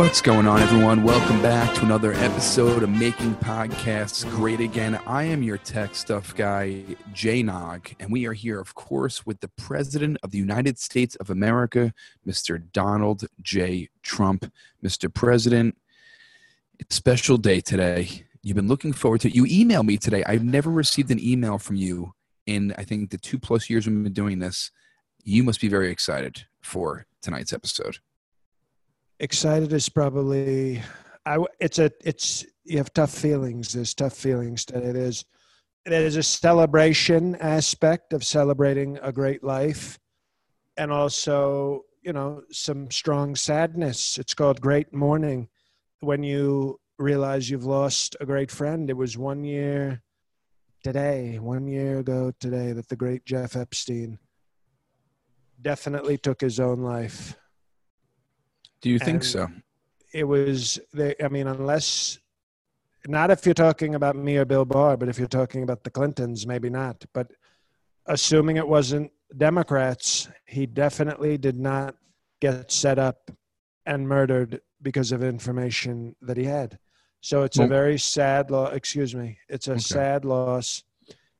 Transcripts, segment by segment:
What's going on, everyone? Welcome back to another episode of Making Podcasts Great Again. I am your tech stuff guy, Jay Nog, and we are here, of course, with the President of the United States of America, Mr. Donald J. Trump. Mr. President, it's a special day today. You've been looking forward to it. You emailed me today. I've never received an email from you in, I think, the two plus years we've been doing this. You must be very excited for tonight's episode excited is probably I it's a it's you have tough feelings. There's tough feelings that it is is a celebration aspect of celebrating a great life and also, you know, some strong sadness. It's called great mourning when you realize you've lost a great friend. It was one year today, one year ago today that the great Jeff Epstein definitely took his own life. Do you think and so? It was. They, I mean, unless not if you're talking about me or Bill Barr, but if you're talking about the Clintons, maybe not. But assuming it wasn't Democrats, he definitely did not get set up and murdered because of information that he had. So it's well, a very sad loss. Excuse me. It's a okay. sad loss.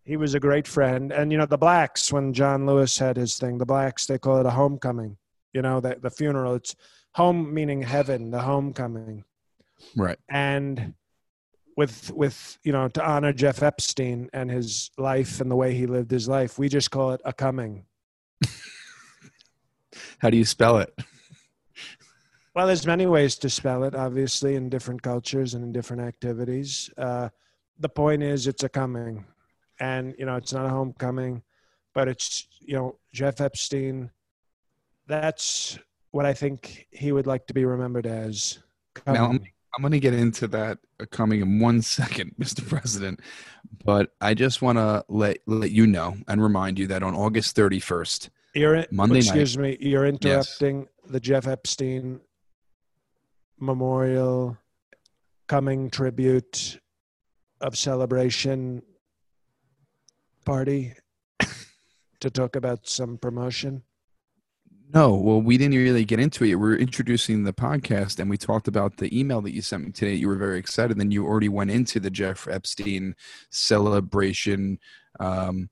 He was a great friend. And, you know, the blacks, when John Lewis had his thing, the blacks, they call it a homecoming. You know, the, the funeral. It's home meaning heaven, the homecoming. Right. And with with you know to honor Jeff Epstein and his life and the way he lived his life, we just call it a coming. How do you spell it? Well, there's many ways to spell it, obviously, in different cultures and in different activities. Uh, the point is, it's a coming, and you know, it's not a homecoming, but it's you know, Jeff Epstein. That's what I think he would like to be remembered as. Now, I'm, I'm going to get into that coming in one second, Mr. President, but I just want to let let you know and remind you that on August 31st, you're, Monday excuse night, me, you're interrupting yes. the Jeff Epstein Memorial coming tribute of celebration party to talk about some promotion. No, well, we didn't really get into it. We are introducing the podcast, and we talked about the email that you sent me today. You were very excited. Then you already went into the Jeff Epstein celebration. Um,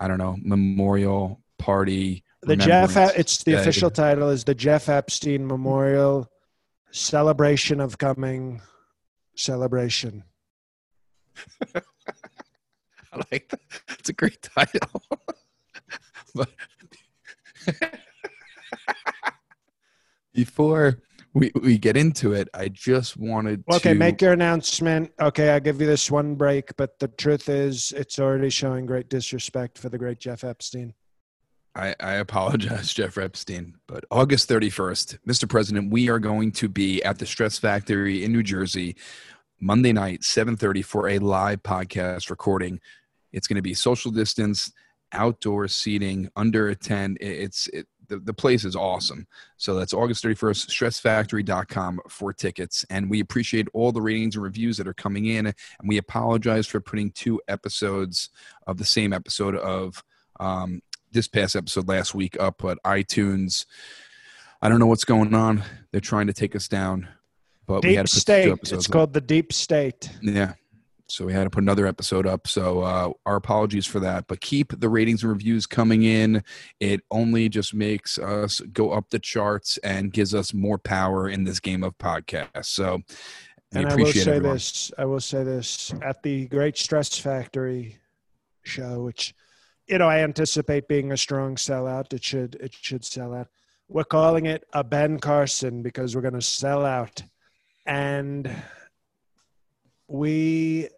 I don't know memorial party. The Jeff, it's the official title is the Jeff Epstein Memorial Celebration of Coming Celebration. I like that. It's a great title. but before we, we get into it, I just wanted okay, to. make your announcement. Okay, I'll give you this one break, but the truth is, it's already showing great disrespect for the great Jeff Epstein. I, I apologize, Jeff Epstein, but August 31st, Mr. President, we are going to be at the Stress Factory in New Jersey Monday night, 7:30 for a live podcast recording. It's going to be social distance, outdoor seating, under a tent. It's it, the, the place is awesome. So that's August 31st, stressfactory.com for tickets. And we appreciate all the ratings and reviews that are coming in. And we apologize for putting two episodes of the same episode of um, this past episode last week up, but iTunes, I don't know what's going on. They're trying to take us down. But deep we had to put state. It's up. called the deep state. Yeah so we had to put another episode up. So uh, our apologies for that but keep the ratings and reviews coming in. It only just makes us go up the charts and gives us more power in this game of podcasts. So we and i will say everyone. this i will say this. At the great stress factory show which you know i anticipate being a strong sellout it should it should sell out. We're calling it a ben carson because we're going to sell out. And we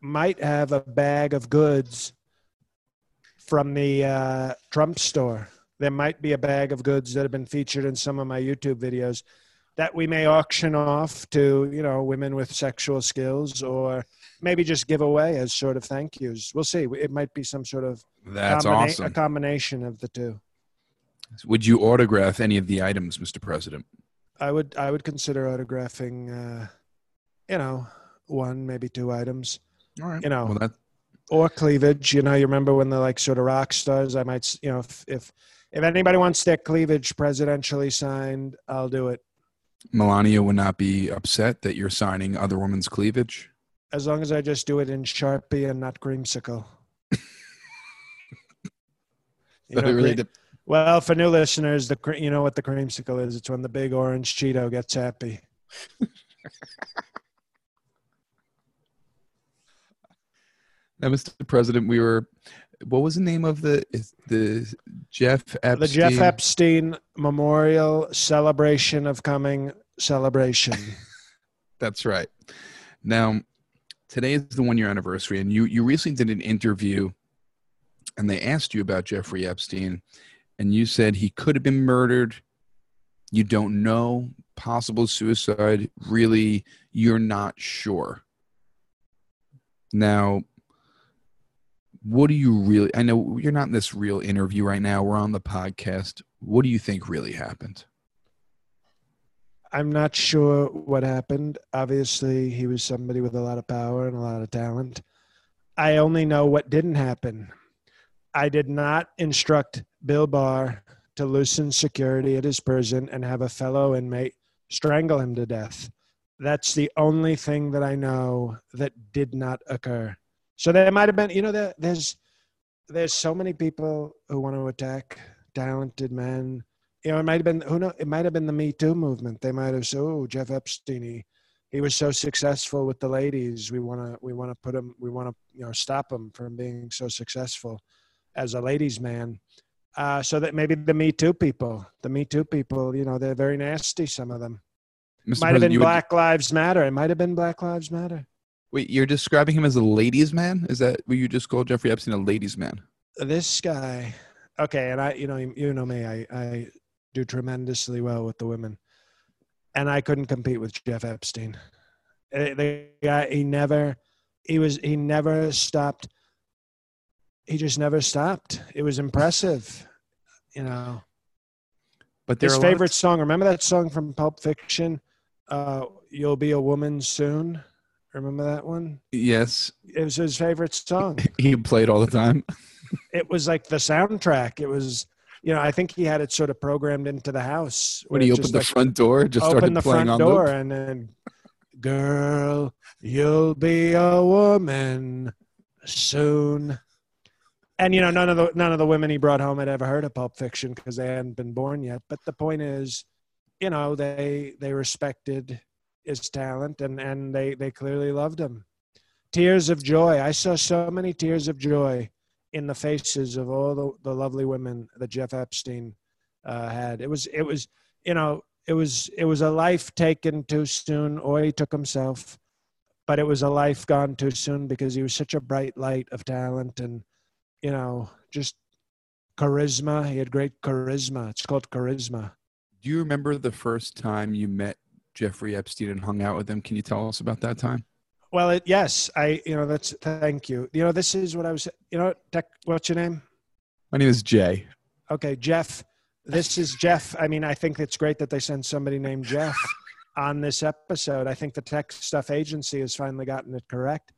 might have a bag of goods from the uh, Trump store. There might be a bag of goods that have been featured in some of my YouTube videos that we may auction off to, you know, women with sexual skills or maybe just give away as sort of thank yous. We'll see. It might be some sort of That's combina- awesome. a combination of the two. Would you autograph any of the items, Mr. President? I would I would consider autographing uh, you know, one, maybe two items. All right. You know, well, that... or cleavage. You know, you remember when they're like sort of rock stars. I might, you know, if if, if anybody wants their cleavage presidentially signed, I'll do it. Melania would not be upset that you're signing other women's cleavage. As long as I just do it in Sharpie and not creamsicle. You So know, it really cre- de- well, for new listeners, the cre- you know what the creamsicle is? It's when the big orange Cheeto gets happy. now, Mr. President, we were. What was the name of the the Jeff Epstein? The Jeff Epstein Memorial Celebration of Coming celebration. That's right. Now, today is the one year anniversary, and you you recently did an interview, and they asked you about Jeffrey Epstein, and you said he could have been murdered. You don't know. Possible suicide. Really, you're not sure. Now, what do you really? I know you're not in this real interview right now. We're on the podcast. What do you think really happened? I'm not sure what happened. Obviously, he was somebody with a lot of power and a lot of talent. I only know what didn't happen. I did not instruct Bill Barr to loosen security at his prison and have a fellow inmate strangle him to death. That's the only thing that I know that did not occur. So there might have been, you know, there, there's there's so many people who want to attack talented men you know, it might have been who know it might have been the Me Too movement. They might have said, "Oh, Jeff Epstein, he, he was so successful with the ladies. We want to we want to put him. We want to you know stop him from being so successful as a ladies' man." Uh, so that maybe the Me Too people, the Me Too people, you know, they're very nasty. Some of them Mr. might have been you would- Black Lives Matter. It might have been Black Lives Matter. Wait, you're describing him as a ladies' man? Is that what you just called Jeffrey Epstein a ladies' man? This guy, okay, and I, you know, you know me, I, I do tremendously well with the women, and I couldn't compete with Jeff Epstein. Eh, The guy, he never, he was, he never stopped. He just never stopped. It was impressive, you know. But there His are a of- favorite song. Remember that song from Pulp Fiction? Uh, "You'll Be a Woman Soon." Remember that one? yes, It was his favorite song. he played all the time. it was like the soundtrack. It was, you know, I think he had it sort of programmed into the house. When he opened the like, front door, just started the playing front on door, loop. and then, girl, you'll be a woman soon. And you know, none of the none of the women he brought home had ever heard of Pulp Fiction because they hadn't been born yet. But the point is, you know, they they respected his talent and and they they clearly loved him. Tears of joy. I saw so many tears of joy in the faces of all the, the lovely women that Jeff Epstein uh, had. It was it was you know it was it was a life taken too soon, or he took himself, but it was a life gone too soon because he was such a bright light of talent and you know just charisma. He had great charisma. It's called charisma. Do you remember the first time you met Jeffrey Epstein and hung out with him? Can you tell us about that time? Well, it, yes, I you know that's thank you. You know this is what I was. You know, tech, what's your name? My name is Jay. Okay, Jeff. This is Jeff. I mean, I think it's great that they send somebody named Jeff on this episode. I think the Tech Stuff Agency has finally gotten it correct.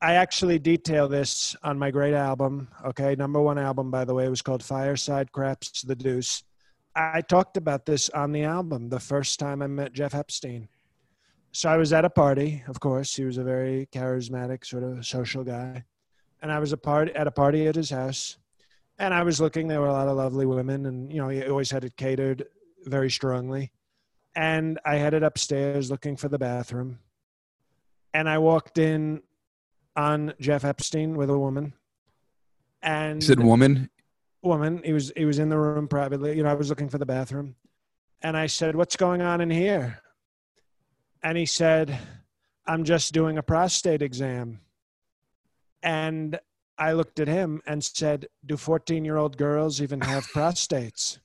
I actually detail this on my great album. Okay, number one album, by the way, it was called Fireside Craps the Deuce. I talked about this on the album the first time I met Jeff Epstein. So I was at a party, of course. He was a very charismatic, sort of social guy. And I was a part at a party at his house and I was looking. There were a lot of lovely women, and you know, he always had it catered very strongly. And I headed upstairs looking for the bathroom, and I walked in on Jeff Epstein with a woman. And You said woman. Woman, he was he was in the room privately. You know, I was looking for the bathroom, and I said, "What's going on in here?" And he said, "I'm just doing a prostate exam." And I looked at him and said, Do 14 year old girls even have prostates?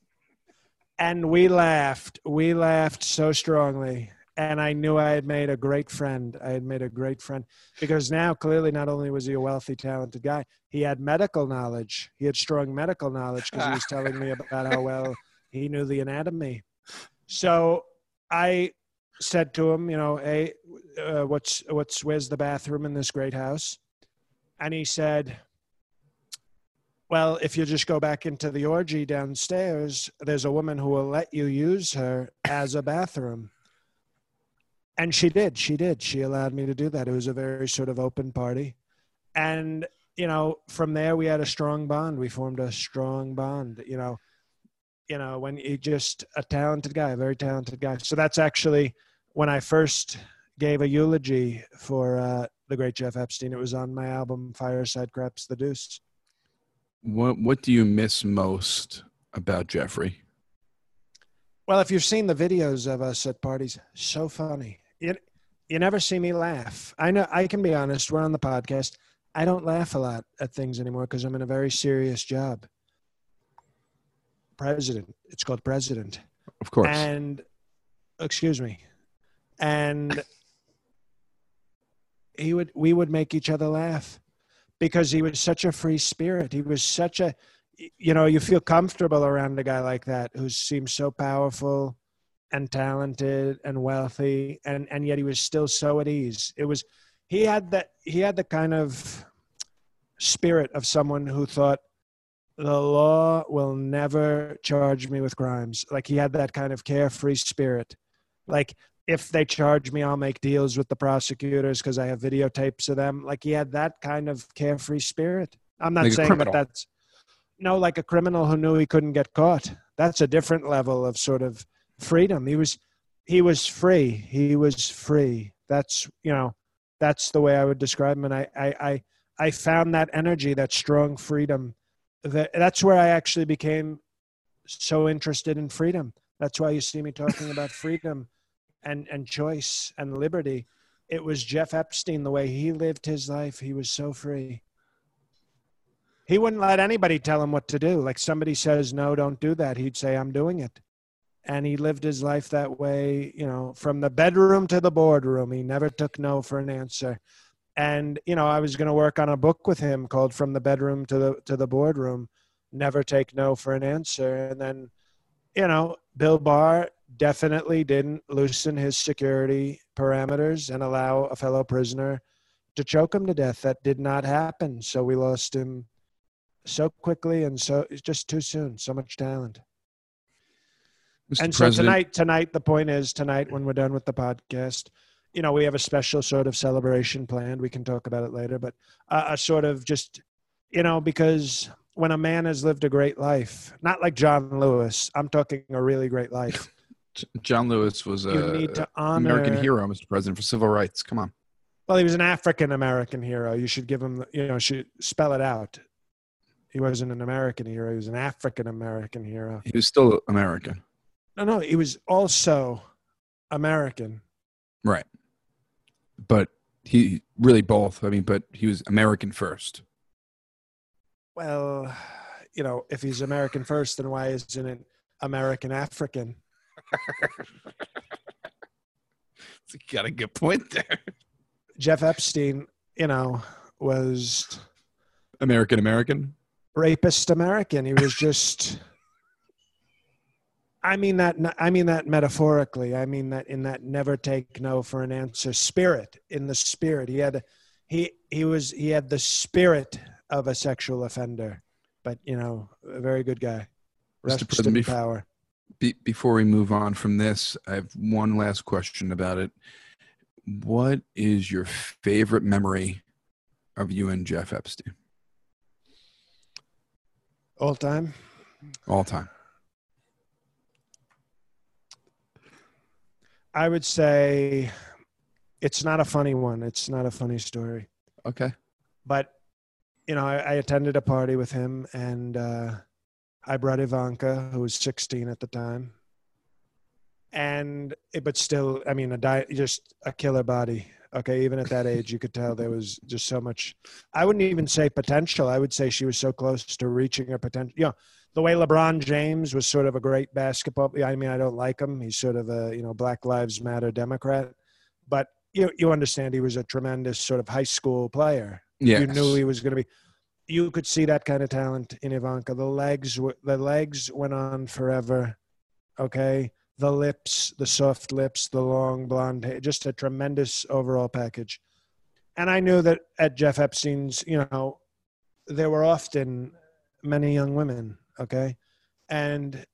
And we laughed. We laughed so strongly. And I knew I had made a great friend. I had made a great friend because now clearly not only was he a wealthy, talented guy, he had medical knowledge. He had strong medical knowledge because he was telling me about how well he knew the anatomy. So I said to him, you know, hey, uh, what's what's where's the bathroom in this great house? And he said, Well, if you just go back into the orgy downstairs, there's a woman who will let you use her as a bathroom. And she did. She did. She allowed me to do that. It was a very sort of open party. And, you know, from there we had a strong bond. We formed a strong bond, you know. You know, when you just a talented guy, a very talented guy. So that's actually when I first gave a eulogy for uh, the great Jeff Epstein. It was on my album Fireside Craps the Deuce. What What do you miss most about Jeffrey? Well, if you've seen the videos of us at parties, so funny. You, you never see me laugh. I know I can be honest. We're on the podcast. I don't laugh a lot at things anymore because I'm in a very serious job. President. It's called president. Of course. And excuse me. And he would we would make each other laugh because he was such a free spirit. He was such a you know, you feel comfortable around a guy like that who seems so powerful and talented and wealthy and and yet he was still so at ease. It was he had that he had the kind of spirit of someone who thought the law will never charge me with crimes. Like he had that kind of carefree spirit. Like if they charge me, I'll make deals with the prosecutors because I have videotapes of them. Like he had that kind of carefree spirit. I'm not Like saying that that's no, like a criminal who knew he couldn't get caught. That's a different level of sort of freedom. He was, he was free. He was free. That's you know, that's the way I would describe him. And I, I, I, I found that energy, that strong freedom. That that's where I actually became so interested in freedom. That's why you see me talking about freedom and, and choice and liberty. It was Jeff Epstein, the way he lived his life. He was so free. He wouldn't let anybody tell him what to do. Like somebody says, no, don't do that. He'd say, I'm doing it. And he lived his life that way, you know, from the bedroom to the boardroom. He never took no for an answer. And, you know, I was going to work on a book with him called From the Bedroom to the, to the Boardroom. Never take no for an answer. And then, you know, Bill Barr definitely didn't loosen his security parameters and allow a fellow prisoner to choke him to death. That did not happen. So we lost him so quickly and so just too soon. So much talent. Mr. And so President, tonight, tonight, the point is tonight when we're done with the podcast, you know, we have a special sort of celebration planned. We can talk about it later, but uh, a sort of just, you know, because when a man has lived a great life, not like John Lewis, I'm talking a really great life. John Lewis was a honor. American hero, Mr. President, for civil rights. Come on. Well, he was an African American hero. You should give him, you know, should spell it out. He wasn't an American hero. He was an African American hero. He was still American. No, no, he was also American. Right. But he really both. I mean, but he was American first. Well, you know, if he's American first, then why isn't it American African? You got a good point there. Jeff Epstein, you know, was American American. rapist American. He was just. I mean that. I mean that metaphorically. I mean that in that never take no for an answer spirit. In the spirit, he had, he he was he had the spirit of a sexual offender, but you know, a very good guy. Rest President, power. Be- before we move on from this, I have one last question about it. What is your favorite memory of you and Jeff Epstein All time. all time? I would say it's not a funny one. It's not a funny story. Okay. But, you know, I, I attended a party with him and uh, I brought Ivanka, who was 16 at the time. And, it, but still, I mean, a di- just a killer body. Okay. Even at that age, you could tell there was just so much. I wouldn't even say potential. I would say she was so close to reaching her potential. You know, the way LeBron James was sort of a great basketball. I mean, I don't like him. He's sort of a you know Black Lives Matter Democrat, but you you understand he was a tremendous sort of high school player. Yeah. You knew he was going to be. You could see that kind of talent in Ivanka. The legs, were- the legs went on forever. Okay, the lips, the soft lips, the long blonde hair, just a tremendous overall package. And I knew that at Jeff Epstein's, you know, there were often many young women. Okay, and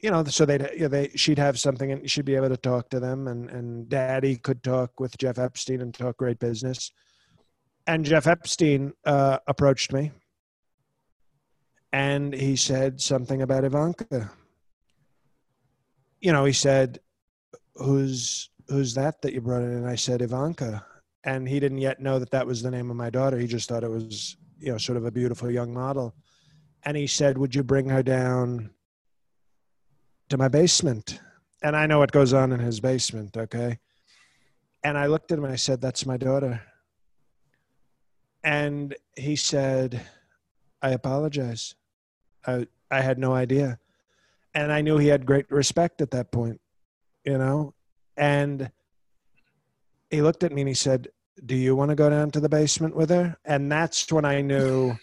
you know, so they'd you know, they she'd have something and she'd be able to talk to them, and and Daddy could talk with Jeff Epstein and talk great business. And Jeff Epstein uh, approached me, and he said something about Ivanka. You know, he said, "Who's who's that that you brought in?" And I said, "Ivanka." And he didn't yet know that that was the name of my daughter. He just thought it was, you know, sort of a beautiful young model. And he said, "Would you bring her down to my basement. And I know what goes on in his basement, okay? And I looked at him and I said, That's my daughter. And he said, I apologize. I, I had no idea. And I knew he had great respect at that point, you know? And he looked at me and he said, Do you want to go down to the basement with her? And that's when I knew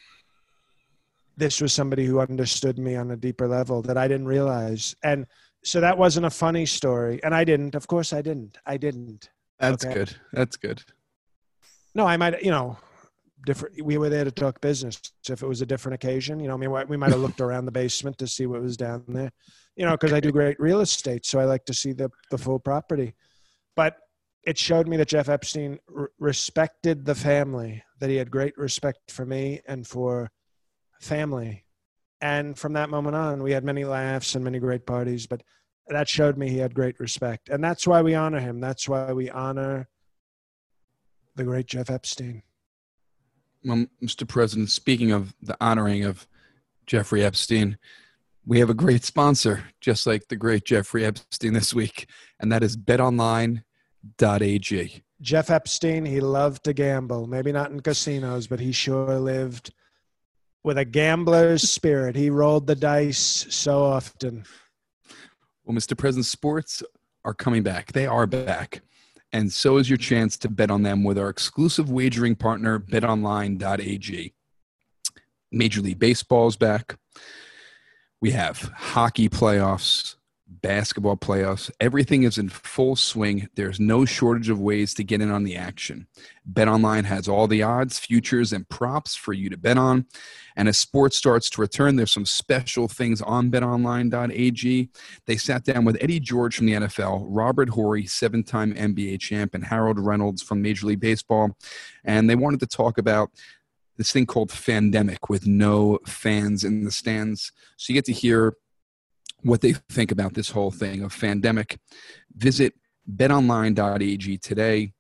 this was somebody who understood me on a deeper level that I didn't realize. And so that wasn't a funny story. And I didn't. Of course, I didn't. I didn't. That's okay? good. That's good. No, I might, you know, different. We were there to talk business. So if it was a different occasion, you know, I mean, we might have looked around the basement to see what was down there, you know, because I do great real estate. So I like to see the, the full property. But it showed me that Jeff Epstein r- respected the family, that he had great respect for me and for family. And from that moment on, we had many laughs and many great parties, but that showed me he had great respect. And that's why we honor him. That's why we honor the great Jeff Epstein. Well, Mr. President, speaking of the honoring of Jeffrey Epstein, we have a great sponsor, just like the great Jeffrey Epstein this week, and that is betonline.ag. Jeff Epstein, he loved to gamble. Maybe not in casinos, but he sure lived with a gambler's spirit. He rolled the dice so often. Well, Mr. President, sports are coming back. They are back. And so is your chance to bet on them with our exclusive wagering partner, betonline.ag. Major League Baseball is back. We have hockey playoffs, basketball playoffs. Everything is in full swing. There's no shortage of ways to get in on the action. BetOnline has all the odds, futures, and props for you to bet on. And as sports starts to return, there's some special things on betonline.ag. They sat down with Eddie George from the NFL, Robert Horry, seven time NBA champ, and Harold Reynolds from Major League Baseball. And they wanted to talk about this thing called Fandemic with no fans in the stands. So you get to hear what they think about this whole thing of pandemic. Visit betonline.ag today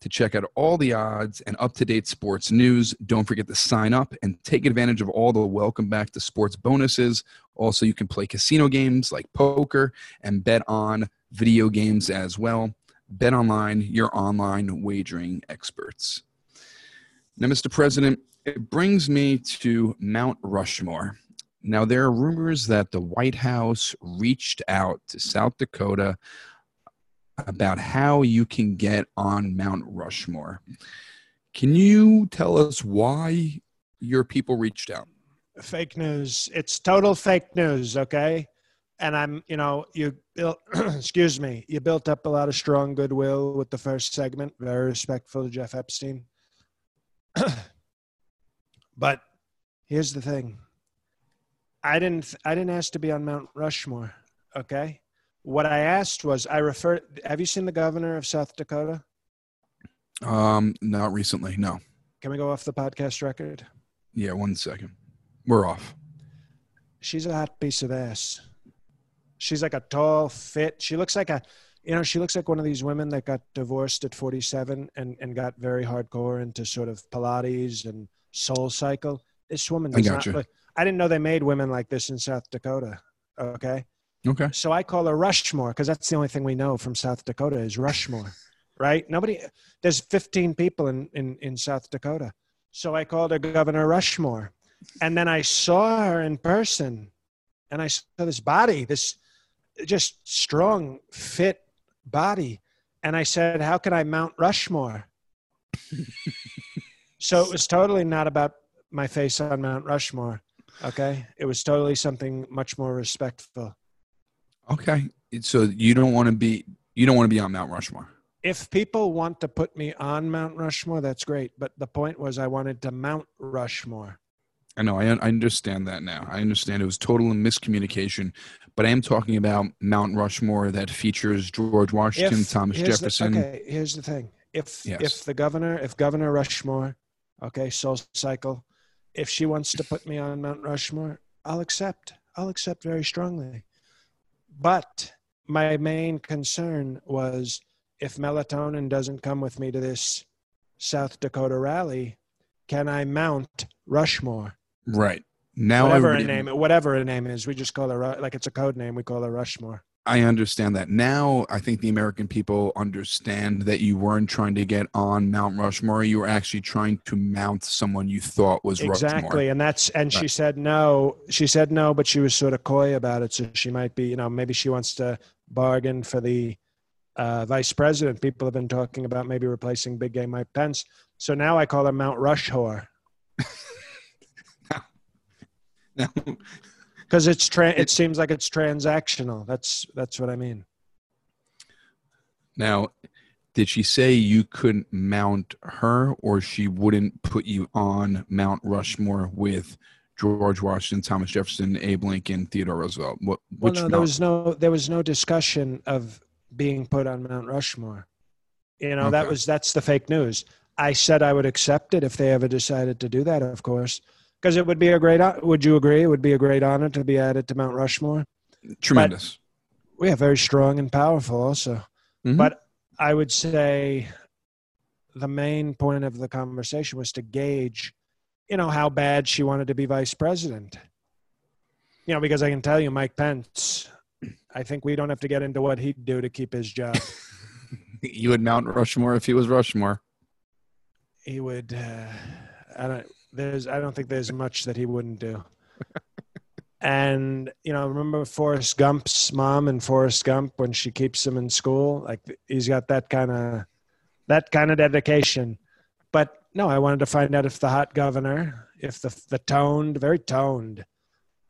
to check out all the odds and up to date sports news. Don't forget to sign up and take advantage of all the welcome back to sports bonuses. Also, you can play casino games like poker and bet on video games as well. Bet online, your online wagering experts. Now, Mr. President, it brings me to Mount Rushmore. Now, there are rumors that the White House reached out to South Dakota about how you can get on Mount Rushmore. Can you tell us why your people reached out? Fake news. It's total fake news, okay? And I'm, you know, you built, excuse me, you built up a lot of strong goodwill with the first segment, very respectful to Jeff Epstein. but here's the thing I didn't I didn't ask to be on Mount Rushmore. Okay. What I asked was I refer have you seen the governor of South Dakota? Um, not recently, no. Can we go off the podcast record? Yeah, one second. We're off. She's a hot piece of ass. She's like a tall, fit. She looks like a you know, she looks like one of these women that got divorced at 47 and, and got very hardcore into sort of Pilates and soul cycle. This woman does not look I didn't know they made women like this in South Dakota. Okay. Okay. So I call her Rushmore because that's the only thing we know from South Dakota is Rushmore, right? Nobody, there's 15 people in, in, in South Dakota. So I called her Governor Rushmore. And then I saw her in person and I saw this body, this just strong, fit body. And I said, How can I mount Rushmore? so it was totally not about my face on Mount Rushmore. Okay. It was totally something much more respectful. Okay. So you don't want to be you don't want to be on Mount Rushmore. If people want to put me on Mount Rushmore, that's great. But the point was I wanted to Mount Rushmore. I know. I, I understand that now. I understand it was total miscommunication, but I am talking about Mount Rushmore that features George Washington, If- Thomas here's the- Jefferson. okay, here's the thing. If Yes. if the governor, if Governor Rushmore, okay, Soul Cycle, if she wants to put me on Mount Rushmore, I'll accept. I'll accept very strongly. But my main concern was if melatonin doesn't come with me to this South Dakota rally, can I mount Rushmore? Right. Now whatever a name, whatever her name is, we just call her like it's a code name. We call her Rushmore. I understand that. Now I think the American people understand that you weren't trying to get on Mount Rushmore. You were actually trying to mount someone you thought was Rushmore. exactly and that's and she said no she said no but she was sort of coy about it so she might be you know maybe she wants to bargain for the uh, vice president people have been talking about maybe replacing big gay mike pence so now i call her mount Rushmore. whore Now, because it's tra- it seems like it's transactional. That's that's what i mean. Now, did she say you couldn't mount her, or she wouldn't put you on Mount Rushmore with George Washington, Thomas Jefferson, Abe Lincoln, Theodore Roosevelt? What? well no there was no there was no discussion of being put on mount rushmore. You know that was that's the fake news. I said i would accept it if they ever decided to do that of course because it would be a great would you agree it would be a great honor to be added to mount rushmore Tremendous. we are very strong and powerful also Mhm. but i would say the main point of the conversation was to gauge you know how bad she wanted to be vice president you know because i can tell you mike pence i think we don't have to get into what he'd do to keep his job you would mount Rushmore if he was Rushmore. he would uh, i don't there's i don't think there's much that he wouldn't do. And you know remember forrest gump's mom and forrest gump when she keeps him in school? Like he's got that kind of that kind of dedication. But no i wanted to find out if the hot governor if the the toned very toned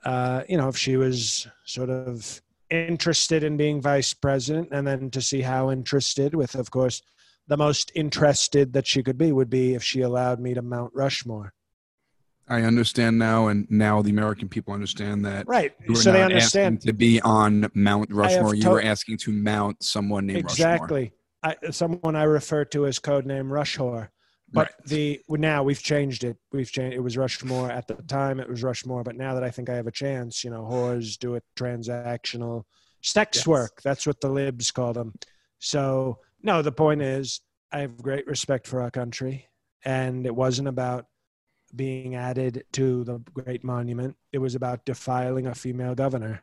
uh you know if she was sort of interested in being vice president and then to see how interested with of course the most interested that she could be would be if she allowed me to mount Rushmore. I understand now, and now the American people understand that Right. you So they not understand asking to be on Mount Rushmore. You to- were asking to mount someone named Rushmore. exactly. I, someone I refer to as codename Rushmore. But Right. the now we've changed it. We've changed. It was Rushmore at the time. It was Rushmore, but now that I think I have a chance, you know, whores do it transactional sex Yes. work. That's what the libs call them. So no, the point is, I have great respect for our country, and it wasn't about being added to the great monument. It was about defiling a female governor.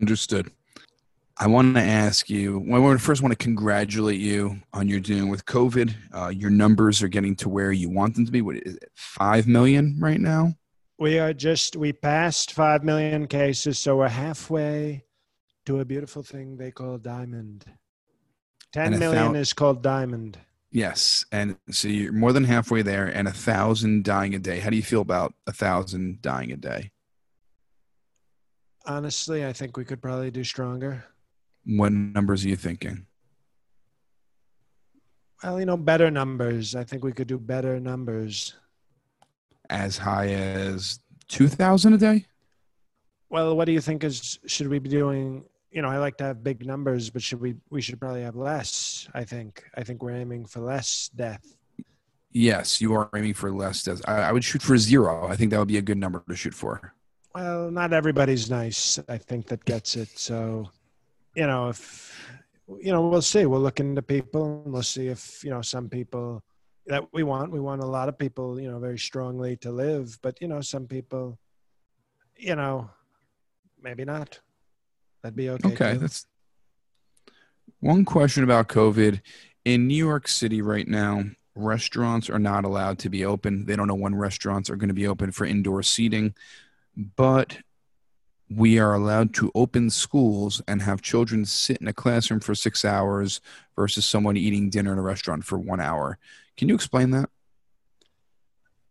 Understood. I want to ask you. Well, I want to first want to congratulate you on your doing with COVID. Uh, your numbers are getting to where you want them to be. What is it? Five million right now. We are just we passed five million cases, so we're halfway to a beautiful thing they call diamond. Ten million thou- is called diamond. Yes, and so you're more than halfway there, and a thousand dying a day. How do you feel about a thousand dying a day? Honestly, I think we could probably do stronger. What numbers are you thinking? Well, you know, better numbers. I think we could do better numbers. As high as two thousand a day? Well, what do you think is should we be doing? You know, I like to have big numbers, but should we we should probably have less, I think. I think we're aiming for less death. Yes, you are aiming for less deaths. I, I would shoot for zero. I think that would be a good number to shoot for. Well, not everybody's nice. I think that gets it. So, you know, if you know, we'll see. We'll look into people and we'll see if you know some people that we want. We want a lot of people, you know, very strongly to live, but you know, some people, you know, maybe not. That'd be okay. Okay, too. that's one question about COVID. In New York City right now, restaurants are not allowed to be open. They don't know when restaurants are going to be open for indoor seating, but we are allowed to open schools and have children sit in a classroom for six hours versus someone eating dinner in a restaurant for one hour. Can you explain that?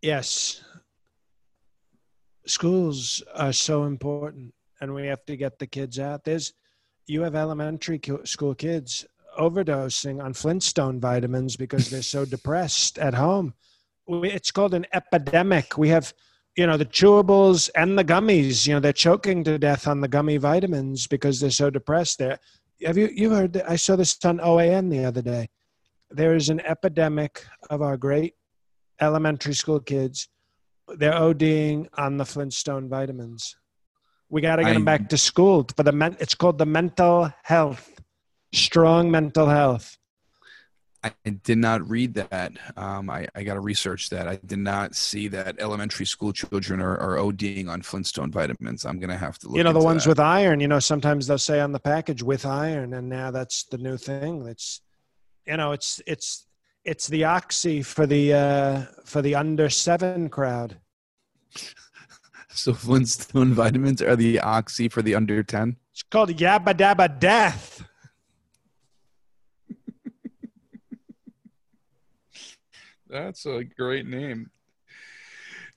Yes. Schools are so important, and we have to get the kids out. There's, you have elementary school kids overdosing on Flintstone vitamins because they're so depressed at home. It's called an epidemic. We have, you know the chewables and the gummies you know they're choking to death on the gummy vitamins because they're so depressed there have you you heard that i saw this on oan the other day there is an epidemic of our great elementary school kids they're oding on the flintstone vitamins we got to get I- them back to school for the men, it's called the mental health strong mental health I did not read that. Um, I, I got to research that. I did not see that elementary school children are, are ODing on Flintstone vitamins. I'm going to have to look you know the ones that. with iron you know sometimes they'll say on the package with iron and now that's the new thing it's you know it's it's it's the oxy for the uh for the under seven crowd So Flintstone vitamins are the oxy for the under 10? it's called yabba dabba death That's a great name.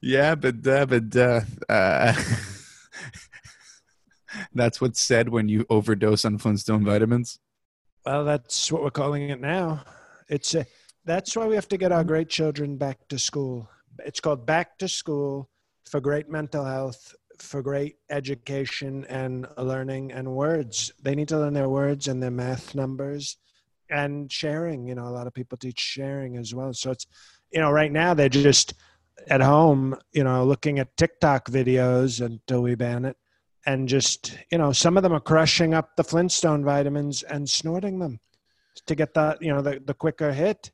Yabba Dabba Death. Uh, that's what's said when you overdose on Flintstone vitamins. well that's what we're calling it now it's a, that's why we have to get our great children back to school it's called back to school for great mental health for great education and learning and words. They need to learn their words and their math numbers and sharing. You know a lot of people teach sharing as well. So it's you know right now they're just at home you know looking at tiktok videos until we ban it and just you know some of them are crushing up the flintstone vitamins and snorting them to get that you know the, the quicker hit.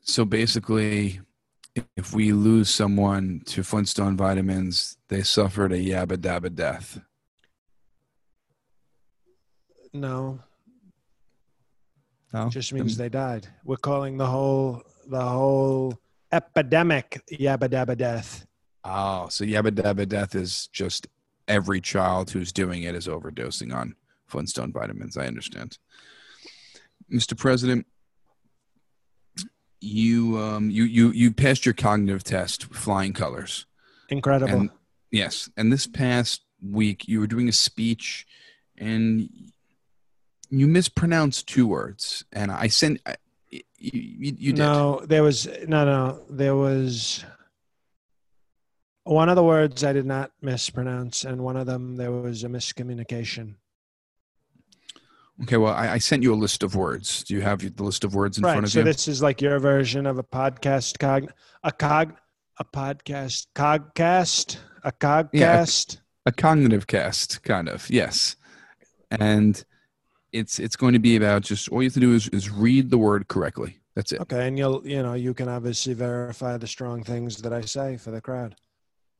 So basically, if we lose someone to Flintstone vitamins, they suffered a yabba dabba death. no No? just means they died we're calling the whole the whole epidemic yabba dabba death Oh, so yabba dabba death is just every child who's doing it is overdosing on Flintstone vitamins. I understand. Mr. President, you um you you you passed your cognitive test flying colors. incredible. And yes, and this past week you were doing a speech and you mispronounced two words. And I sent I- you, you, you did. no there was no no. There was one of the words i did not mispronounce and one of them there was a miscommunication Okay, well, I, I sent you a list of words. Do you have the list of words in right front of so you? So this is like your version of a podcast cog a cog a podcast cogcast a cogcast? a cognitive cast kind of yes. And it's it's going to be about just all you have to do is, is read the word correctly. That's it. Okay and you'll you know you can obviously verify the strong things that i say for the crowd.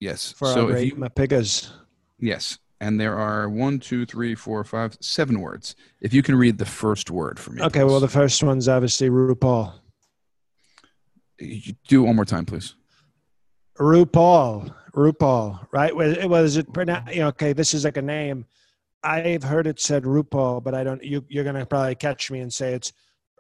Yes for so our great you mapigas. Yes and there are one two three four five seven words. If you can read the first word for me okay well the first one's obviously rupaul. You do one more time please. RuPaul, RuPaul, right? Was it was it pronoun- mm-hmm. you know, okay, this is like a name. I've heard it said RuPaul, but I don't you you're gonna probably catch me and say it's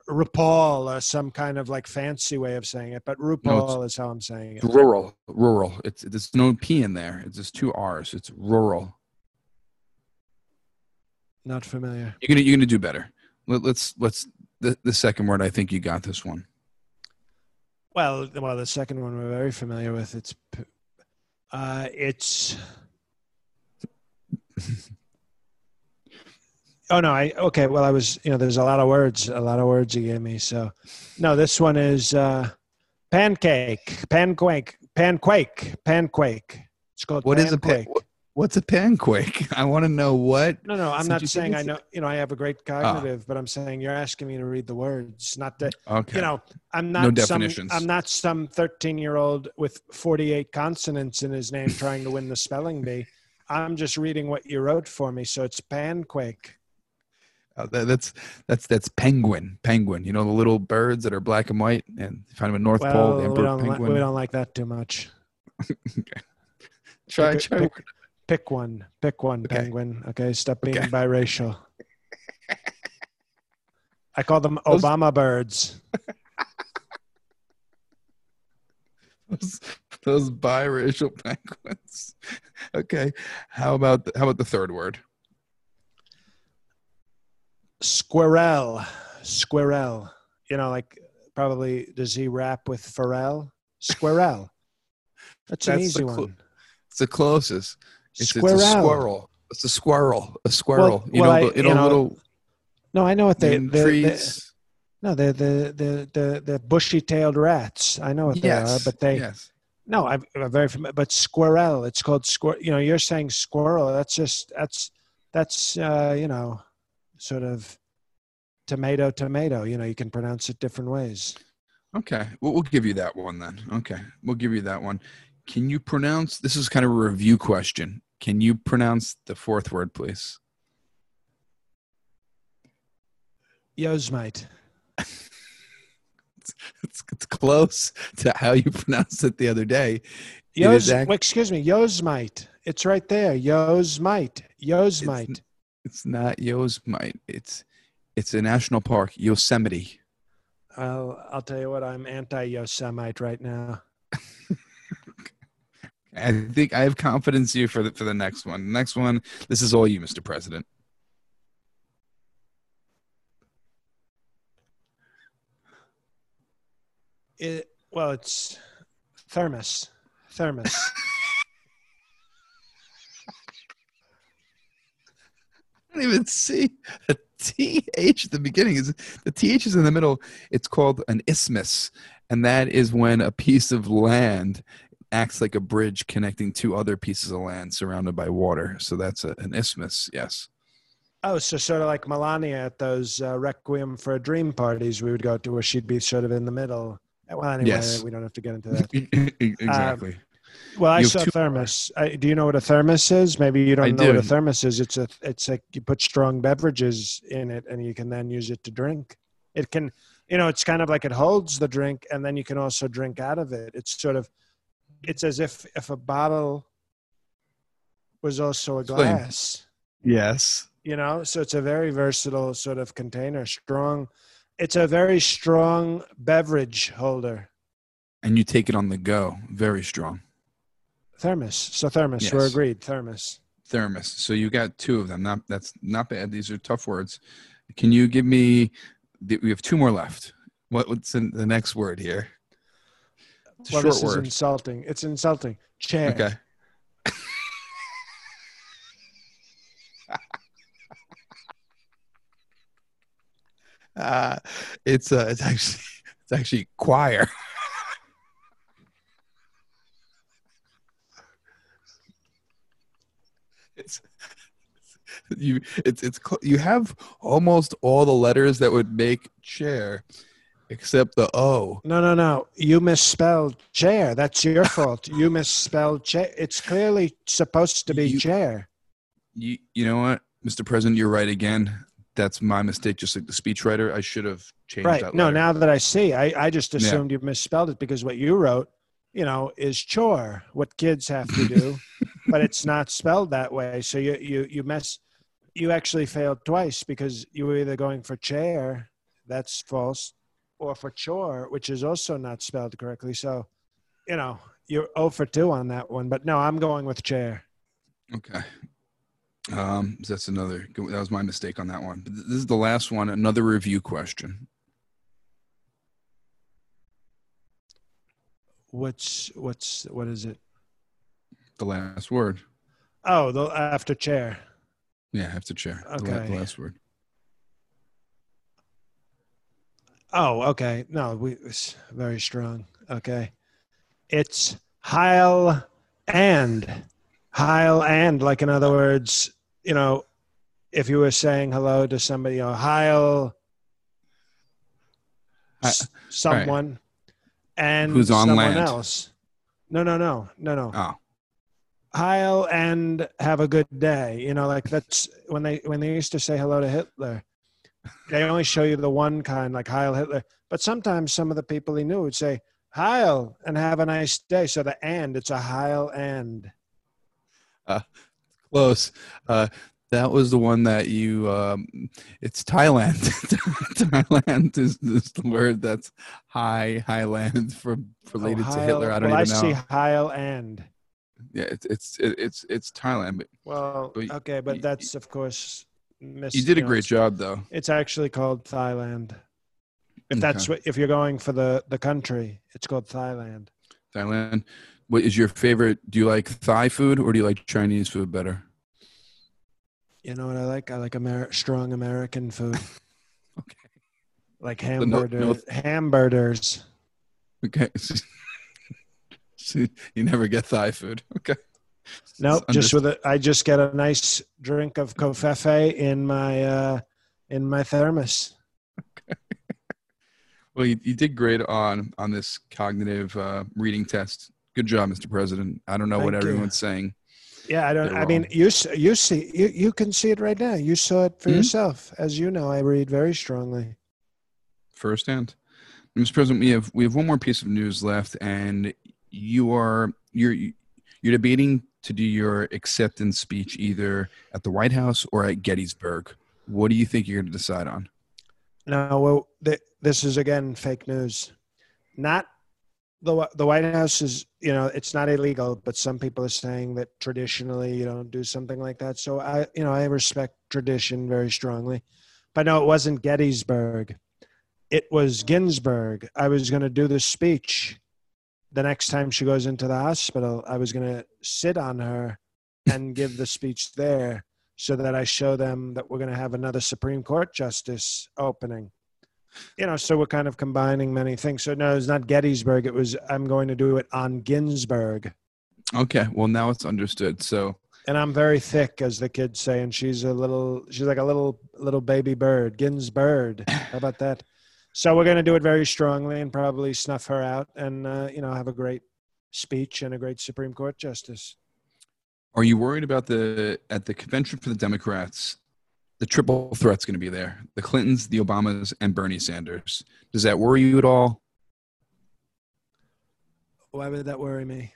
RuPaul or some kind of like fancy way of saying it, but RuPaul is how I'm saying it. Rural rural. It's there's no p in there. It's just two r's. It's rural Not familiar. you're gonna you're gonna do better Let, let's let's the, the second word i think you got this one Well, well, the second one we're very familiar with. It's uh it's Oh no, I okay, well I was you know, there's a lot of words, a lot of words you gave me. So no, this one is uh pancake, panquake, panquake, panquake. It's called What is a pa- panquake. what- what's a panquake i want to know what No, no, I'm not saying I know you know I have a great cognitive, but I'm saying you're asking me to read the words, not to okay you know i'm not. No definitions. some i'm not some 13 year old with 48 consonants in his name trying to win the spelling bee i'm just reading what you wrote for me so it's panquake Uh, that, that's that's that's penguin. Penguin. You know the little birds that are black and white, and you find them in North Pole. well The we don't, li- we don't like that too much okay. try, pick, try. pick, pick one pick one Okay. penguin okay stop being Okay. biracial i call them Those- obama birds Those, those biracial penguins. Okay. How about the, how about the third word? squirrel squirrel you know like probably does he rap with pharrell squirrel That's an easy one. It's the closest. It's, it's a squirrel. It's a squirrel. A squirrel. you well, know, I- you know, little No, I know what they. in they, they trees. no, they're the the the the bushy-tailed rats. I know what they yes, are, but they. yes. No, I'm, I'm very familiar. But squirrel, it's called squirrel. You know, you're saying squirrel. That's just that's that's uh, you know, sort of tomato tomato. You know, you can pronounce it different ways. Okay, well, we'll give you that one then. Okay, we'll give you that one. Can you pronounce? This is kind of a review question. Can you pronounce the fourth word, please? Yosemite. It's, it's close to how you pronounced it the other day. Yos, is excuse me, Yosemite. It's right there. Yosemite. Yosemite. It's not Yosemite. It's it's a national park, Yosemite. I'll, I'll tell you what, I'm anti Yosemite right now. I think I have confidence in you for the for the next one. Next one, this is all you, Mr. President. It, well, it's thermos. Thermos. I don't even see a th at the beginning. Is the th is in the middle? It's called an isthmus, and that is when a piece of land acts like a bridge connecting two other pieces of land surrounded by water. So that's a, an isthmus. Yes. oh, so sort of like Melania at those uh, Requiem for a Dream parties we would go to, where she'd be sort of in the middle. Well, anyway, Yes. we don't have to get into that. exactly. Well, I You saw thermos. I, do you know what a thermos is? Maybe you don't I know what a thermos is. It's a it's like you put strong beverages in it, and you can then use it to drink. It can, you know, it's kind of like it holds the drink, and then you can also drink out of it. It's sort of, it's as if if a bottle was also a Explain. glass. yes. You know, so it's a very versatile sort of container. Strong. It's a very strong beverage holder. And you take it on the go. Very strong. Thermos. So thermos. We're agreed. Thermos. thermos. So you got two of them. Not that's not bad. These are tough words. Can you give me? the- We have two more left. What, what's in the next word here? It's well, this is insulting. It's insulting. Chair. Okay. uh, it's uh, it's actually it's actually choir. it's you it's it's you have almost all the letters that would make chair except the o No, no, no. You misspelled chair. That's your fault. You misspelled chair. It's clearly supposed to be You- chair. you you know what mr president you're right again that's my mistake just like the speechwriter i should have changed Right. that No, letter. now that I see, I, I just assumed you misspelled it because what you wrote, you know, is chore, what kids have to do, but it's not spelled that way. So you, you, you mess, you actually failed twice because you were either going for chair, that's false, or for chore, which is also not spelled correctly. So, you know, you're 0 for 2 on that one, but no, I'm going with chair. Okay. Um, that's another. That was my mistake on that one. But this is the last one. Another review question. What's, what's, what is it? The last word. Oh, the after chair. Yeah, after chair. Okay. the last word. Oh, okay. No, we it's very strong. Okay. It's Heil and Heil and like in other words, you know, if you were saying hello to somebody, you know, Heil uh, s- someone and Who's on someone land. else. No, no, no, no, no. Oh, Heil and have a good day. You know, like that's when they when they used to say hello to Hitler. They only show you the one kind, like Heil Hitler. But sometimes some of the people he knew would say Heil and have a nice day. So the and it's a Heil and. close. Uh, that was the one that you. Um, it's Thailand. Thailand is, is the word that's high Highland for related Oh, to Hitler. I don't well, even I know. see Heil and. Yeah, it's it's it's it's Thailand. But Well, But okay, but that's of course. You did a great job, though. It's actually called Thailand. If that's Okay. what, if you're going for the the country, it's called Thailand. Thailand. What is your favorite? Do you like Thai food or do you like Chinese food better? You know what I like? I like Amer- strong American food. Okay. Like no- no- hamburgers. Okay. So you never get Thai food. Okay. Nope, Understood. just with it. I just get a nice drink of covfefe in my uh, in my thermos. Okay. Well, you, you did great on on this cognitive uh, reading test. Good job, Mr. President. I don't know what Thank you. everyone's saying. Yeah, I don't. I mean, you you see you you can see it right now. You saw it for Mhm. yourself, as you know. I read very strongly. firsthand. Mr. President, we have we have one more piece of news left, and you are you're you're debating to do your acceptance speech either at the White House or at Gettysburg. What do you think you're going to decide on? No, well, th- this is again fake news. Not the the White House is, you know, it's not illegal, but some people are saying that traditionally you don't do something like that. So I, you know, I respect tradition very strongly. But no, it wasn't Gettysburg. It was Ginsburg. I was going to do the speech the next time she goes into the hospital. I was going to sit on her and give the speech there so that I show them that we're going to have another Supreme Court justice opening. You know, so we're kind of combining many things. So no, it's not Gettysburg. It was I'm going to do it on Ginsburg, Okay, well now it's understood. So and I'm very thick, as the kids say, and she's a little, she's like a little little baby bird, Ginsbird. How about that? So we're going to do it very strongly and probably snuff her out, and uh, you know, have a great speech and a great Supreme Court justice. Are you worried about the at the convention for the Democrats? The triple threat's going to be there: the Clintons, the Obamas, and Bernie Sanders. Does that worry you at all? Why would that worry me?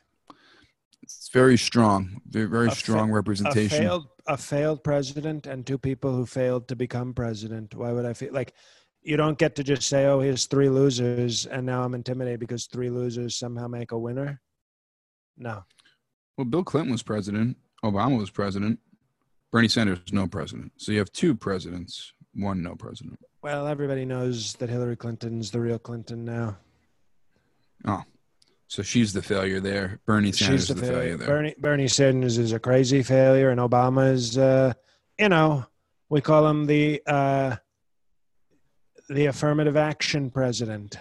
It's very strong, very very A fa- strong a representation. failed a failed president and two people who failed to become president. Why would I feel like you don't get to just say, "Oh, here's three losers," and now I'm intimidated because three losers somehow make a winner? No, Well, Bill Clinton was president. Obama was president. Bernie Sanders no president. So you have two presidents, one no president. well, everybody knows that Hillary Clinton's the real Clinton now. Oh, so she's the failure there. Bernie Sanders She's is the failure there. Bernie Bernie Sanders is a crazy failure, and Obama is, uh, you know, we call him the uh, the affirmative action president.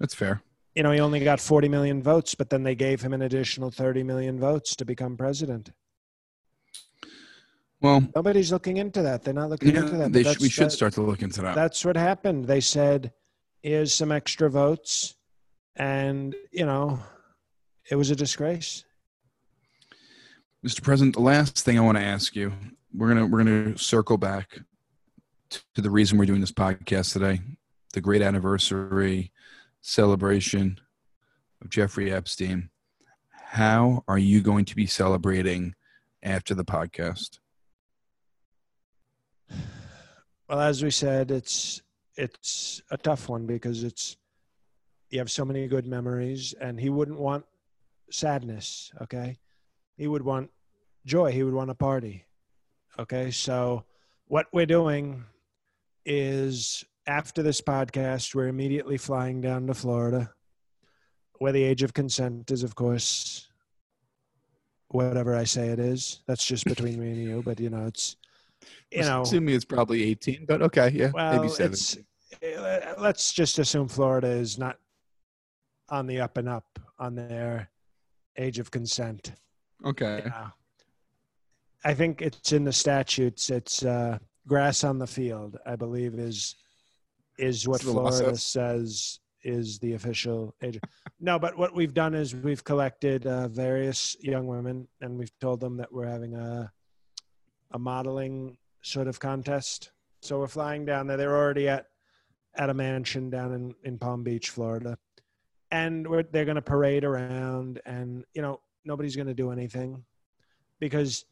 That's fair. you know, he only got 40 million votes, but then they gave him an additional 30 million votes to become president. Well, Nobody's looking into that. They're not looking yeah, into that. they sh- we should that- start to look into that. That's what happened. They said, here's some extra votes. And, you know, it was a disgrace. Mr. President, the last thing I want to ask you, we're gonna we're gonna circle back to the reason we're doing this podcast today, the great anniversary celebration of Jeffrey Epstein. How are you going to be celebrating after the podcast? Well, as we said, it's it's a tough one because it's you have so many good memories, and he wouldn't want sadness. Okay, he would want joy. He would want a party. Okay, so what we're doing is after this podcast, we're immediately flying down to Florida, where the age of consent is, of course, whatever I say it is. That's just between me and you, but you know, it's you know, assuming it's probably 18, but okay, yeah, well, maybe seven. it's uh, let's just assume Florida is not on the up and up on their age of consent. Okay, Yeah. I think it's in the statutes. It's uh, grass on the field. I believe is is what That's what the law Florida says. is the official age. no, but what we've done is we've collected uh, various young women and we've told them that we're having a a modeling sort of contest. So we're flying down there. They're already at at a mansion down in, in Palm Beach, Florida, and we're, they're going to parade around, and you know nobody's going to do anything because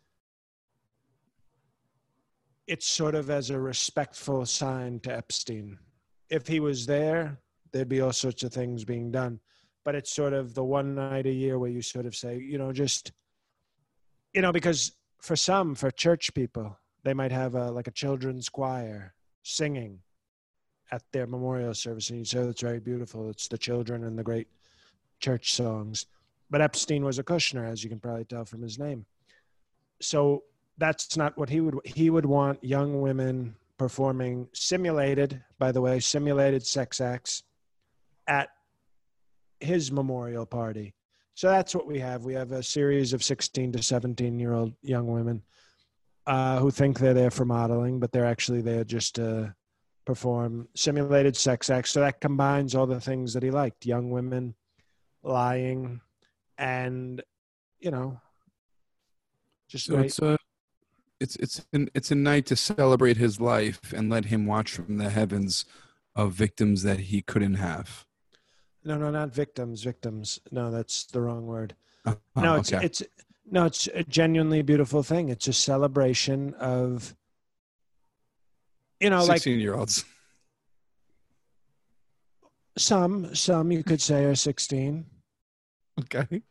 it's sort of as a respectful sign to Epstein. If he was there, there'd be all sorts of things being done. But it's sort of the one night a year where you sort of say, you know, just, you know, because for some, for church people, they might have a like a children's choir singing at their memorial service, and you say "Oh, it's very beautiful. It's the children and the great church songs. But Epstein was a Kushner, as you can probably tell from his name. So that's not what he would. He would want young women performing simulated, by the way, simulated sex acts at his memorial party. So that's what we have. We have a series of 16 to 17 year old young women uh, who think they're there for modeling, but they're actually there just to perform simulated sex acts. So that combines all the things that he liked young women, lying, and, you know, just so it's a it's it's an, it's a night to celebrate his life and let him watch from the heavens of victims that he couldn't have. No, no, not victims. Victims. No, that's the wrong word. Oh, no, it's okay. it's no, it's a genuinely beautiful thing. It's a celebration of, you know, like sixteen year olds. some some you could say are sixteen. Okay.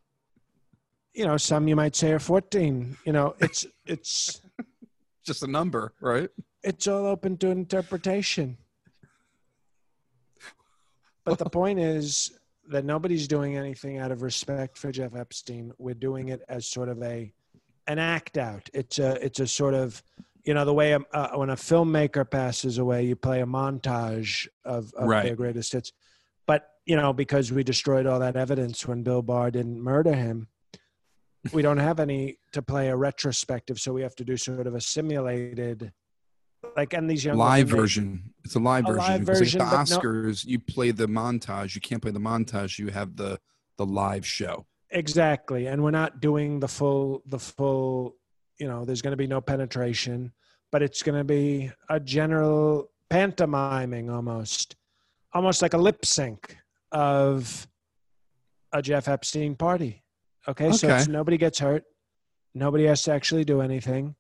You know, some you might say are fourteen. You know, it's it's Just a number, right? it's all open to interpretation. But the point is that nobody's doing anything out of respect for Jeff Epstein. We're doing it as sort of a an act out. It's a it's a sort of you know the way a, uh, when a filmmaker passes away, you play a montage of, of Right. their greatest hits. But you know because we destroyed all that evidence when Bill Barr didn't murder him, we don't have any to play a retrospective. So we have to do sort of a simulated. Like and these young live women, version. It's a live A version. live because version, like the but no- Oscars, you play the montage. You can't play the montage. You have the the live show. Exactly. And we're not doing the full the full, you know, there's going to be no penetration, but it's going to be a general pantomiming almost. Almost like a lip sync of a Jeff Epstein party. Okay? So Okay. it's, nobody gets hurt. Nobody has to actually do anything.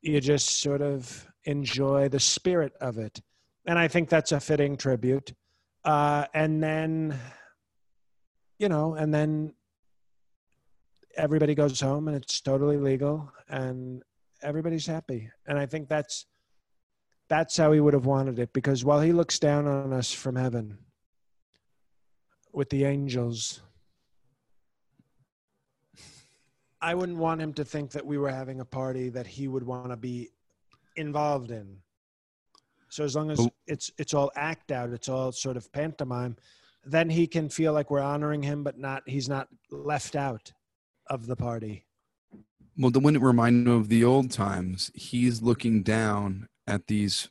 You just sort of enjoy the spirit of it. And I think that's a fitting tribute. Uh, and then you know, and then everybody goes home and it's totally legal and everybody's happy. And I think that's that's how he would have wanted it because while he looks down on us from heaven with the angels, I wouldn't want him to think that we were having a party that he would want to be involved in. So as long as Oh. it's it's all act out, it's all sort of pantomime, then he can feel like we're honoring him, but not he's not left out of the party. Well, the wouldn't it remind him of the old times? He's looking down at these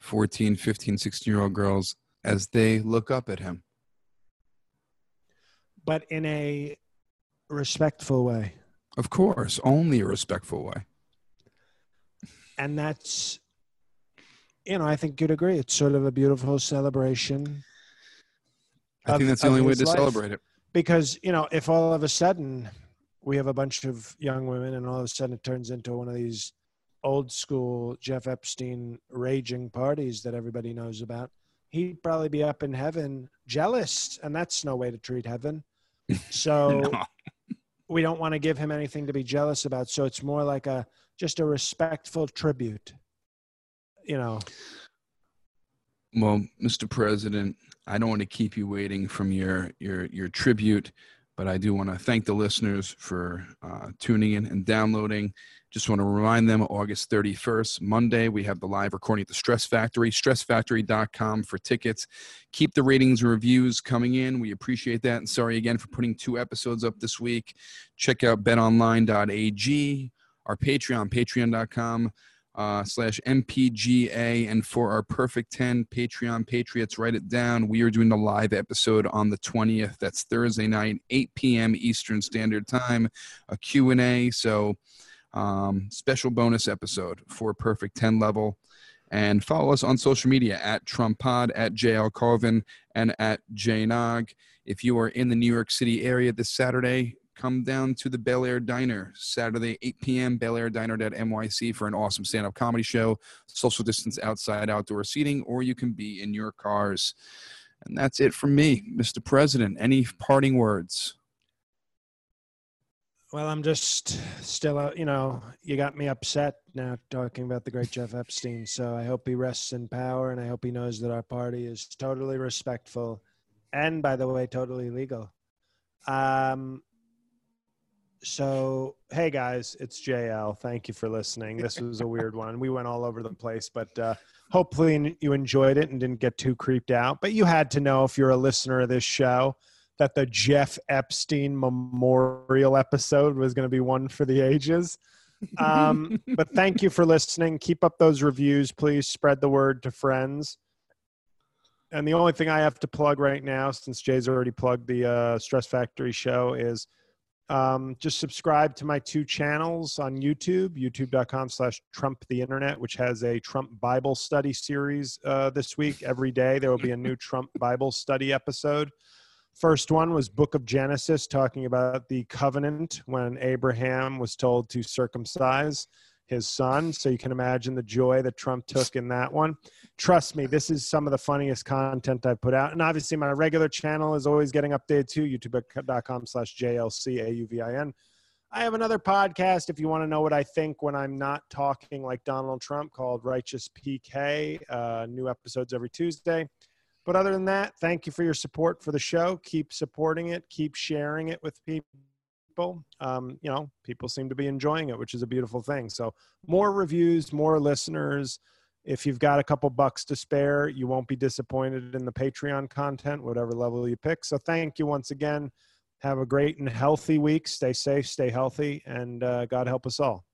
14, 15, 16 year old girls as they look up at him. But in a respectful way. Of course, only a respectful way. And that's you know, I think you'd agree. It's sort of a beautiful celebration. I of- think that's the only way to life. celebrate it. because you know if all of a sudden we have a bunch of young women and all of a sudden it turns into one of these old school jeff epstein raging parties that everybody knows about he'd probably be up in heaven jealous and that's no way to treat heaven so No. We don't want to give him anything to be jealous about so it's more like a just a respectful tribute you know Well, Mr. President, I don't want to keep you waiting from your your your tribute, but I do want to thank the listeners for uh, tuning in and downloading. Just want to remind them August 31st, Monday, we have the live recording at the Stress Factory, stressfactory.com for tickets. Keep the ratings and reviews coming in. We appreciate that. And sorry again for putting two episodes up this week. Check out betonline.ag, our Patreon, patreon.com uh, slash MPGA. And for our Perfect 10 Patreon Patriots, write it down. We are doing the live episode on the 20th. That's Thursday night, 8 p.m. Eastern Standard Time, a Q&A. So um, special bonus episode for Perfect 10 level. And follow us on social media at TrumpPod, at JL Cauvin, and at JNog. If you are in the New York City area this Saturday, come down to the Bel Air Diner, Saturday, 8 p.m., Bel Air Diner.nyc for an awesome stand up comedy show, social distance outside outdoor seating, or you can be in your cars. And that's it from me, Mr. President. Any parting words? Well, I'm just still, uh, you know, you got me upset now talking about the great Jeff Epstein. So I hope he rests in power and I hope he knows that our party is totally respectful and, by the way, totally legal. Um, so hey guys, it's JL. Thank you for listening. This was a weird one. We went all over the place, but uh, hopefully you enjoyed it and didn't get too creeped out. But you had to know if you're a listener of this show that the Jeff Epstein memorial episode was going to be one for the ages. Um, but thank you for listening. Keep up those reviews, please. Spread the word to friends. And the only thing I have to plug right now, since Jay's already plugged the uh, Stress Factory show, is um, just subscribe to my two channels on youtube youtube.com slash trump the internet which has a trump bible study series uh, this week. Every day there will be a new trump bible study episode. First one was book of genesis talking about the covenant when abraham was told to circumcise his son. So you can imagine the joy that Trump took in that one. Trust me, this is some of the funniest content I've put out. And obviously, my regular channel is always getting updated too, youtube.com slash JLCAUVIN. I have another podcast if you want to know what I think when I'm not talking like Donald Trump called Righteous PK. Uh, new episodes every Tuesday. But other than that, thank you for your support for the show. Keep supporting it, keep sharing it with people people. Um, you know, people seem to be enjoying it, which is a beautiful thing. So more reviews, more listeners. If you've got a couple bucks to spare, you won't be disappointed in the Patreon content, whatever level you pick. So thank you once again. Have a great and healthy week. Stay safe, stay healthy, and uh, God help us all.